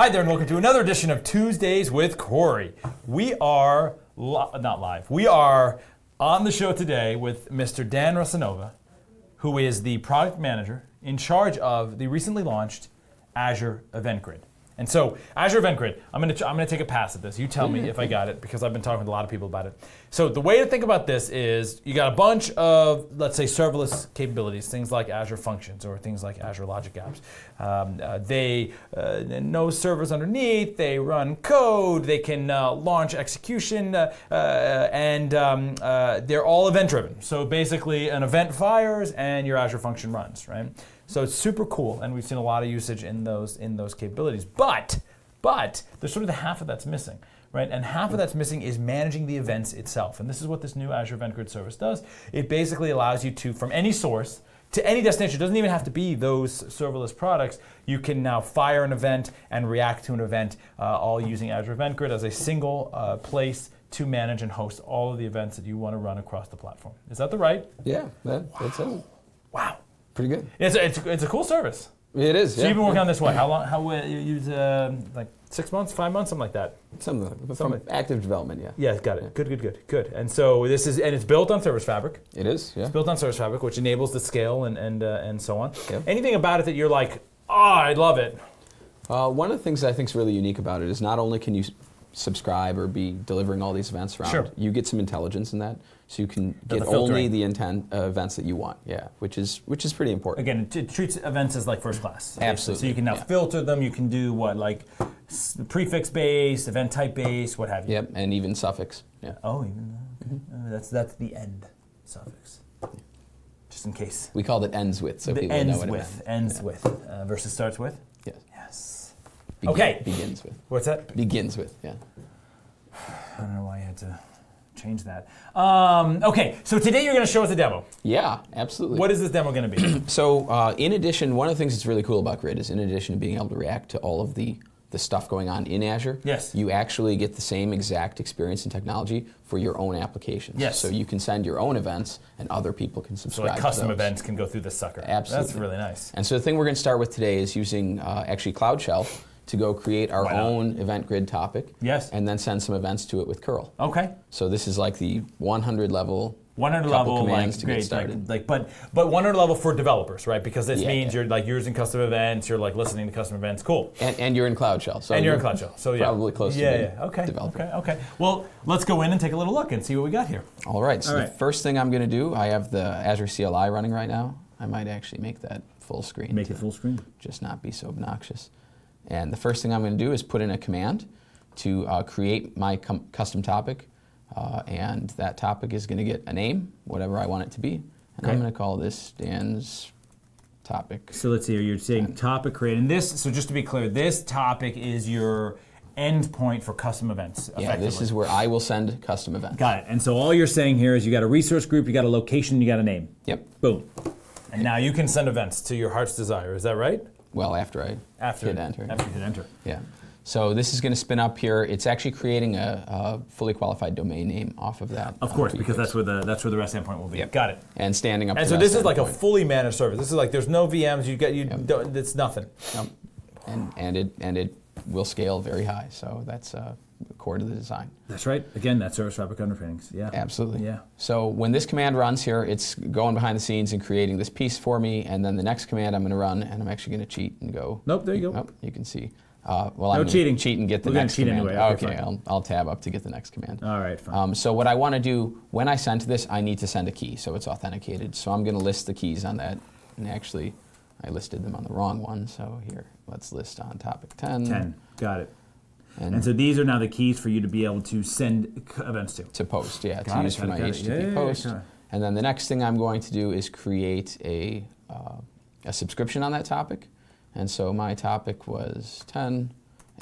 Hi there, and welcome to another edition of Tuesdays with Corey. We are li- not live. We are on the show today with Mr. Dan Rosanova, who is the product manager in charge of the recently launched Azure Event Grid. And so, Azure Event Grid, I'm gonna, I'm gonna take a pass at this. You tell me if I got it because I've been talking with a lot of people about it. So, the way to think about this is you got a bunch of, let's say, serverless capabilities, things like Azure Functions or things like Azure Logic Apps. Um, uh, they uh, no servers underneath. They run code. They can uh, launch execution, uh, uh, and um, uh, they're all event driven. So basically, an event fires and your Azure function runs, right? So it's super cool, and we've seen a lot of usage in those in those capabilities. But but there's sort of the half of that's missing. Right, and half of that's missing is managing the events itself. And this is what this new Azure Event Grid service does. It basically allows you to, from any source, to any destination. It doesn't even have to be those serverless products. You can now fire an event and react to an event, uh, all using Azure Event Grid as a single uh, place to manage and host all of the events that you want to run across the platform. Is that the right? Yeah, that, that's it. Wow. Pretty good. It's a, it's, it's a cool service. It is. So yeah. you've been working on this what? How long? How uh, you use uh, like six months, five months, something like that? Some of the, Some- from active development, yeah. Yeah, got it. Good, good, good, good. And so this is and it's built on Service Fabric. It is, yeah. It's built on Service Fabric, which enables the scale and and uh, and so on. Yep. Anything about it that you're like, oh, I love it. Uh, one of the things I think is really unique about it is not only can you subscribe or be delivering all these events around, Sure. you get some intelligence in that, so you can get filtering. only the intent uh, events that you want. Yeah, which is which is pretty important. Again, it, it treats events as like first class. basically. So you can now yeah. filter them. You can do what like s- prefix based, event type based, what have you. Yep, and even suffix. Yeah. Oh, even okay. Uh, that's that's the end suffix. Just in case. We called it ends with, so the people know ends what it with, meant. ends Yeah. with uh, versus starts with. Yes. Yes. Begin- Okay. Begins with. What's that? Begins with. Yeah. I don't know why you had to change that. Um, okay, so today you're going to show us a demo. Yeah, absolutely. What is this demo going to be? So, uh, in addition, one of the things that's really cool about Grid is, in addition to being able to react to all of the the stuff going on in Azure, Yes. you actually get the same exact experience and technology for your own applications. Yes. So you can send your own events, and other people can so subscribe. like to custom events can go through this sucker. Absolutely. That's really nice. And so the thing we're going to start with today is using uh, actually Cloud Shell to go create our own event grid topic. Yes. And then send some events to it with curl. Okay. So this is like the 100 level. 100 level, commands like to get great, started. like, like, but but 100 level for developers, right? Because this Yeah, means yeah. you're like using custom events, you're like listening to custom events. Cool. And, and you're in Cloud Shell. So and you're in Cloud Shell, so yeah, Probably close to yeah, being yeah. Okay, developer. okay, okay. Well, let's go in and take a little look and see what we got here. All right. So All the first thing I'm going to do, I have the Azure CLI running right now. I might actually make that full screen. Make it full screen. Just not be so obnoxious. And the first thing I'm going to do is put in a command to uh, create my custom topic, uh, and that topic is going to get a name, whatever I want it to be, and I'm going to call this Dan's topic. So let's see here. You're saying topic create, and this. So just to be clear, this topic is your endpoint for custom events. Yeah, this is where I will send custom events. Got it. And so all you're saying here is you got a resource group, you got a location, you got a name. Yep. Boom. And now you can send events to your heart's desire. Is that right? Well, after I After hit enter. After you hit enter. Yeah. So this is going to spin up here. It's actually creating a, a fully qualified domain name off of that. Of uh, course, because that's where the that's where the REST endpoint will be. Yep. Got it. and standing up. And so this is like a fully managed service. This is like there's no VMs. You get you don't. It's nothing. Yep. and and it and it will scale very high. So that's uh, core to the design. That's right. Again, that Service Fabric underpinnings. Yeah. Absolutely. Yeah. So when this command runs here, it's going behind the scenes and creating this piece for me. And then the next command I'm going to run, and I'm actually going to cheat and go. Nope, there you go. Nope, you can see. Uh, well, No I'm cheating. Cheat and get the We're next cheat command. anyway. Okay, fine. I'll, I'll tab up to get the next command. All right. Fine. Um, so what I want to do when I send this, I need to send a key, so it's authenticated. So I'm going to list the keys on that, and actually, I listed them on the wrong one. So here, let's list on topic 10. Ten. Got it. And, And so these are now the keys for you to be able to send events to. to post, yeah, Got to it, use for my it. HTTP Yeah, yeah, yeah, post. And then the next thing I'm going to do is create a, uh, a subscription on that topic. And so my topic was 10,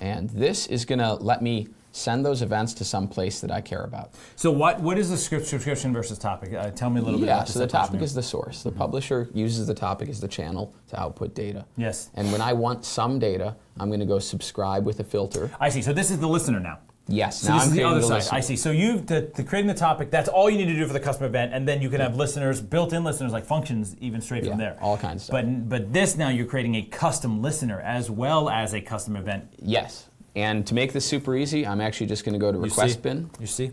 and this is going to let me send those events to some place that I care about. So what what is the script subscription versus topic? Uh, tell me a little bit about that. Yeah, so the topic is the source. The publisher uses the topic as the channel to output data. Yes. And when I want some data, I'm going to go subscribe with a filter. I see. So this is the listener now. Yes. So now this I'm is the other the side. listener. I see. So you the, creating the topic. That's all you need to do for the custom event, and then you can have listeners, built-in listeners, like functions, even straight from there. all kinds of stuff. But but this now you're creating a custom listener as well as a custom event. Yes. And to make this super easy, I'm actually just going to go to You request see? bin. You see?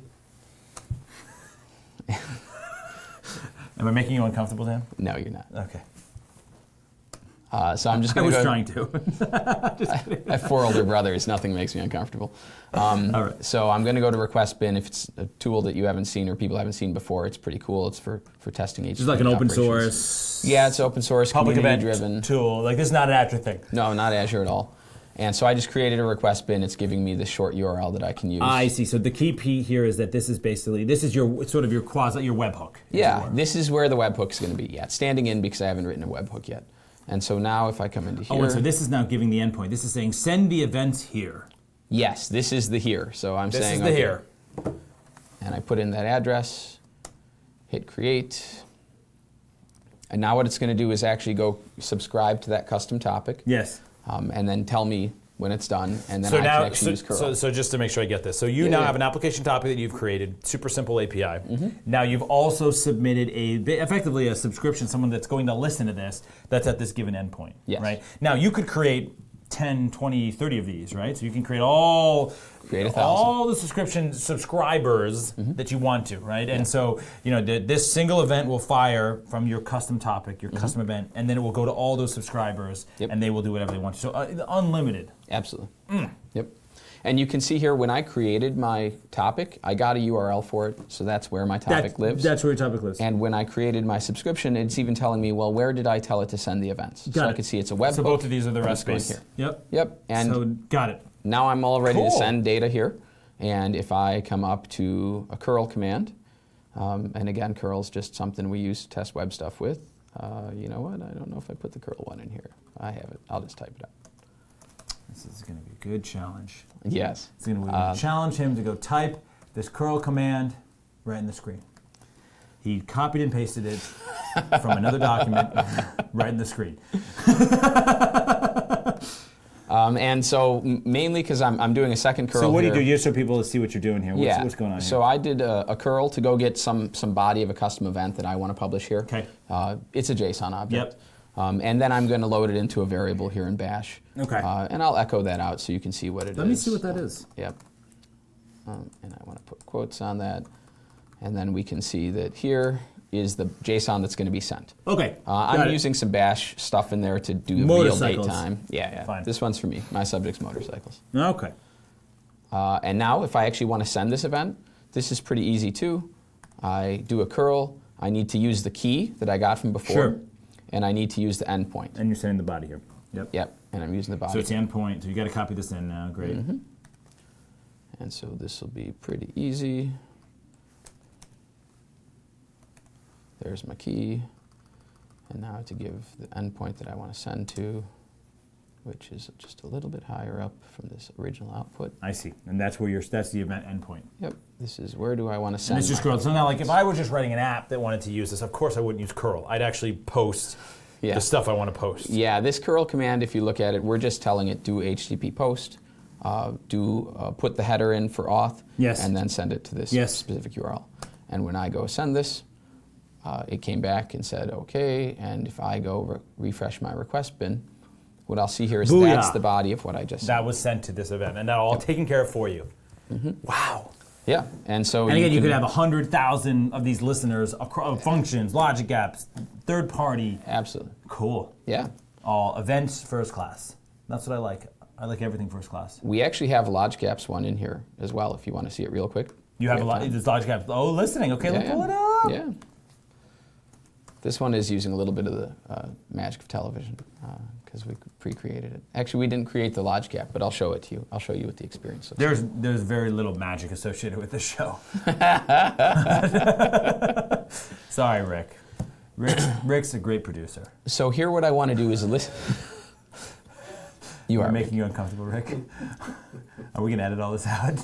Am I making you uncomfortable, Dan? No, you're not. Okay. Uh, so I'm just going to I was go. trying to. I have four older brothers. Nothing makes me uncomfortable. Um, All right. So I'm going to go to request bin. If it's a tool that you haven't seen or people haven't seen before, it's pretty cool. It's for, for testing HTTP Just like an open operations. source. Yeah, it's open source, Public event driven. tool. Like this is not an Azure thing. No, not Azure at all. And so I just created a request bin. It's giving me the short URL that I can use. I see. So the key P here is that this is basically this is your sort of your quasi your webhook. yeah, this is where the webhook is going to be. Yeah, standing in because I haven't written a webhook yet. And so now if I come into here, Oh, and so this is now giving the endpoint. This is saying send the events here. yes, this is the here. So I'm This saying this is the okay. here. and I put in that address, hit create. And now what it's going to do is actually go subscribe to that custom topic, Yes. Um, and then tell me when it's done, and then So I now, can actually so, use curl. so, so just to make sure I get this, so you Yeah, now yeah. have an application topic that you've created, super simple API. Mm-hmm. Now you've also submitted a effectively a subscription, someone that's going to listen to this, that's at this given endpoint. Yes. Right. Now you could create 10, 20, 30 of these, right? So you can create all Create a thousand. all the subscription subscribers Mm-hmm. that you want to, right? And so, you know, th- this single event will fire from your custom topic, your custom event, and then it will go to all those subscribers Mm-hmm. Yep. and they will do whatever they want to. So uh, unlimited. Absolutely. Mm. Yep. And you can see here when I created my topic, I got a URL for it, so that's where my topic That- lives. That's where your topic lives. and when I created my subscription, it's even telling me, well, where did I tell it to send the events? Got so it. I can see it's a web so both of these are the and it's going recipes. here. Yep. Yep. And so got it. now I'm all ready Cool. to send data here. And if I come up to a curl command, um, and again, curl is just something we use to test web stuff with. Uh, you know what? I don't know if I put the curl one in here. I have it. I'll just type it out. This is going to be a good challenge. Yes. It's going to Uh, challenge him to go type this curl command right in the screen. He copied and pasted it from another document right in the screen. Um, and so mainly because I'm, I'm doing a second curl So what do you here. do just so people see what you're doing here? What's, yeah. what's going on here? So I did a, a curl to go get some some body of a custom event that I want to publish here. Okay. Uh, it's a JSON object. Yep. Um, and then I'm going to load it into a variable here in Bash. Okay. Uh, and I'll echo that out so you can see what it is. Let me see what that is. Yep. Um, and I want to put quotes on that. And then we can see that here is the JSON that's going to be sent. Okay. Uh, I'm it. using some Bash stuff in there to do the real date time. Yeah, yeah. Fine. This one's for me. My subject's motorcycles. Okay. Uh, and now, if I actually want to send this event, this is pretty easy too. I do a curl. I need to use the key that I got from before, Sure. And I need to use the endpoint. And you're sending the body here. Yep. Yep, and I'm using the body. So it's the endpoint. So you got to copy this in now. Great. Mm-hmm. and so this will be pretty easy. There's my key. And now to give the endpoint that I want to send to, which is just a little bit higher up from this original output. I see. And that's where your that's the event endpoint. Yep, this is where do I want to send And it's just curl. So now, like, if I were just writing an app that wanted to use this, of course I wouldn't use curl. I'd actually post Yeah. the stuff I want to post. Yeah, this curl command, if you look at it, we're just telling it do HTTP post, uh, do uh, put the header in for auth, Yes. and then send it to this Yes. specific URL. And when I go send this, uh, it came back and said okay. And if I go re- refresh my request bin, what I'll see here is Booyah. that's the body of what I just. That was sent to this event, and that all taken care of for you. Mm-hmm. Wow. yeah, and so And again, you can- could have 100,000 of these listeners, across, functions, logic apps, third party. absolutely Cool. yeah. All events first class. That's what I like. I like everything first class. We actually have Logic Apps one in here as well. If you want to see it real quick. You have a lot. There's logic apps. Oh, listening. Okay, let's pull it up. Yeah. This one is using a little bit of the uh, magic of television because we pre-created it. Actually, we didn't create the Logic app, but I'll show it to you. I'll show you what the experience looks There's there's very little magic associated with this show. Sorry, Rick. Rick. Rick's a great producer. So here, what I want to do is listen. you Are making you uncomfortable, Rick? Are we gonna edit all this out?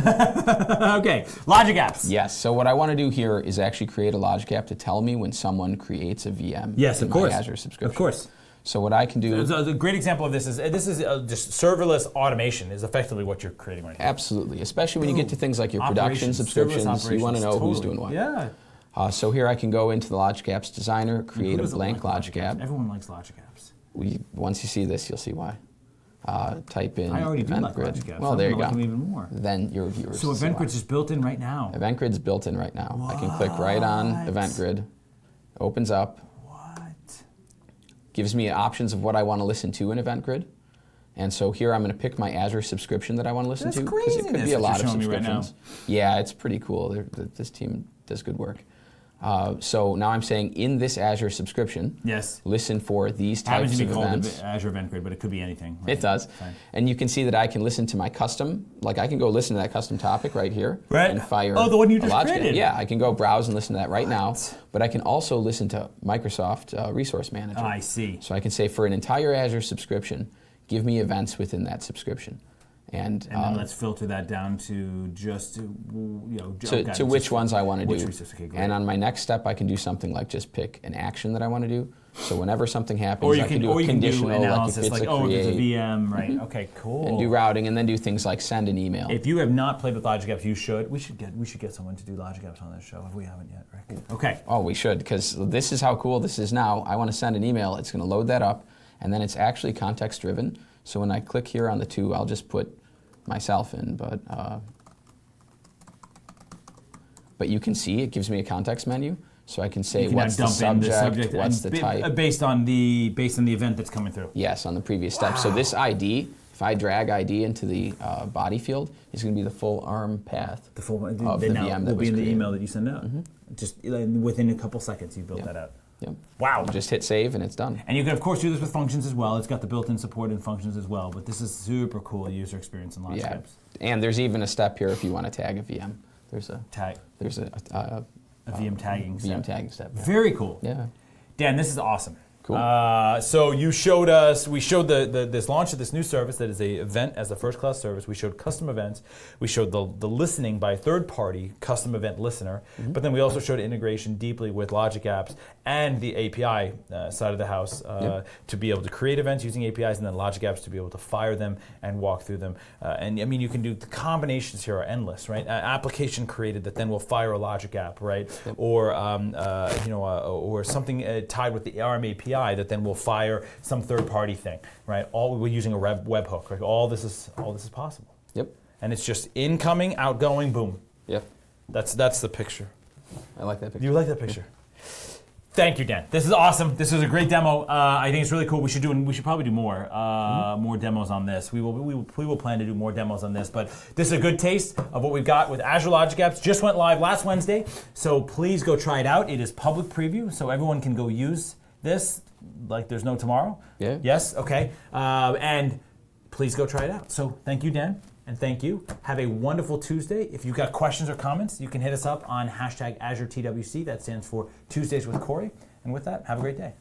okay, logic apps. Yes. So what I want to do here is actually create a Logic app to tell me when someone creates a VM. Yes, in of course. My Azure subscription. Of course. So what I can do, So a great example of this is this is uh, just serverless automation is effectively what you're creating right now. absolutely, especially when you get to things like your production Operations, serverless subscriptions, you want to know operations, who's doing what. Yeah. Uh, so here I can go into the Logic Apps Designer, create a blank like Logic app. Everyone likes Logic apps. We, once you see this, you'll see why. Uh, type in I already do Event like Grid. Well, I'm there you go. like even more. Then your viewers. So Event. Grid's just built in right now. Event Grid's built in right now. I can click right on? Event Grid, opens up, What? gives me options of what I want to listen to in Event Grid. And so here I'm going to pick my Azure subscription that I want to listen That's to because it could be a lot of me right subscriptions. yeah, it's pretty cool. They're, th- this team does good work. Uh, so now I'm saying in this Azure subscription, Yes. listen for these types of events. Azure Event Grid, but it could be anything. right? It does. Fine. And you can see that I can listen to my custom, like I can go listen to that custom topic right here Right. and fire. Oh, the one you just created. Yeah, I can go browse and listen to that right now. But I can also listen to Microsoft uh, Resource Manager. I see. So I can say for an entire Azure subscription, give me events within that subscription. And, And then uh, let's filter that down to just you know to, to which just- ones I want to do. okay, and on my next step, I can do something like just pick an action that I want to do. So whenever something happens, Or you I can, can, do or a you can do conditional, analysis like if it's like, a oh, create, it's a VM, right? Okay, cool. and do routing, and then do things like send an email. If you have not played with Logic Apps, you should. We should get we should get someone to do Logic Apps on this show if we haven't yet, Rick. Okay. Oh, we should, because this is how cool this is now. I want to send an email, it's going to load that up, and then it's actually context driven. So when I click here on the two, I'll just put myself in, but uh, but you can see it gives me a context menu, so I can say can what's the subject, the subject what's the uh, type. based on the based on the event that's coming through. Yes, on the previous step. So this ID, if I drag ID into the uh, body field, is going to be the full ARM path. The full Of they the VM that will be in the email that you send out. Just uh, within a couple seconds, you built Yeah. that out. Yep. Wow. Just hit save and it's done. And you can of course do this with functions as well. It's got the built-in support in functions as well. But this is super cool user experience in Logic Yeah. Apps. And there's even a step here if you want to tag a VM. There's a Tag there's a, uh, a, a VM tagging. VM step. tagging step. Yeah. Very cool. yeah. Dan, this is awesome. Cool. Uh, so you showed us, we showed the, the this launch of this new service that is a event as a first class service. We showed custom events. We showed the, the listening by a third party custom event listener. Mm-hmm. But then we also showed integration deeply with Logic Apps and the API uh, side of the house uh, to be able to create events using APIs and then Logic Apps to be able to fire them and walk through them. Uh, and I mean, you can do the combinations here are endless, right? Application created that then will fire a Logic app, right? Or um, uh, you know, uh, or something uh, tied with the ARM API that then will fire some third-party thing, right? All we're using a web webhook, right? All this is all this is possible, Yep. and it's just incoming, outgoing, boom. Yep. That's that's the picture. I like that picture. You like that picture? Thank you, Dan. This is awesome. This was a great demo. Uh, I think it's really cool. We should do, and we should probably do more, uh, more demos on this. We will, we will, we will plan to do more demos on this. But this is a good taste of what we've got with Azure Logic Apps. Just went live last Wednesday, so please go try it out. It is public preview, so everyone can go use this like there's no tomorrow. Yeah. Yes. Okay. Uh, and please go try it out. So thank you, Dan. And thank you. Have a wonderful Tuesday. If you've got questions or comments, you can hit us up on hashtag AzureTWC. That stands for Tuesdays with Corey. And with that, have a great day.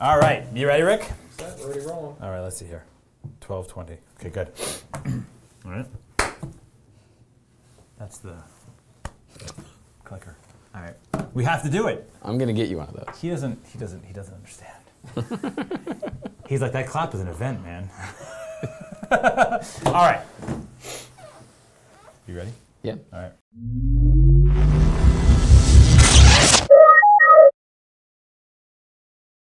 All right. You ready, Rick? Set, already rolling. All right, let's see here. 1220. Okay, good. All right. That's the clicker. All right. We have to do it. I'm gonna get you one of those. He doesn't he doesn't he doesn't understand. He's like that clap is an event, man. All right. You ready? Yeah. All right.